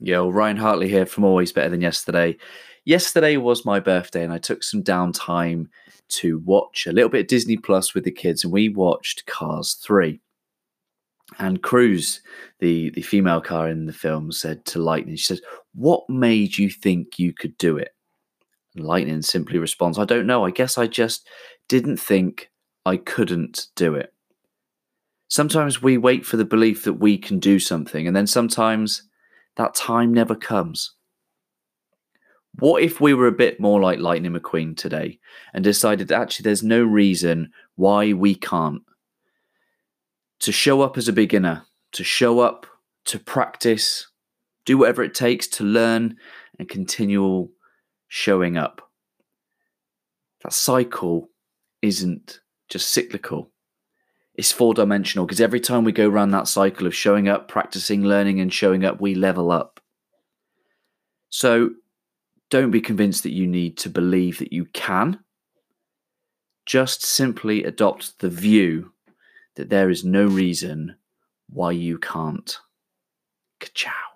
Yo, Ryan Hartley here from Always Better Than Yesterday. Yesterday was my birthday, and I took some downtime to watch a little bit of Disney Plus with the kids, and we watched Cars 3. And Cruz, the, the female car in the film, said to Lightning, she said, What made you think you could do it? And Lightning simply responds, I don't know. I guess I just didn't think I couldn't do it. Sometimes we wait for the belief that we can do something, and then sometimes that time never comes. What if we were a bit more like Lightning McQueen today and decided that actually there's no reason why we can't? To show up as a beginner, to show up, to practice, do whatever it takes to learn and continual showing up. That cycle isn't just cyclical, it's four dimensional because every time we go around that cycle of showing up, practicing, learning, and showing up, we level up. So don't be convinced that you need to believe that you can. Just simply adopt the view that there is no reason why you can't. Ka-chow.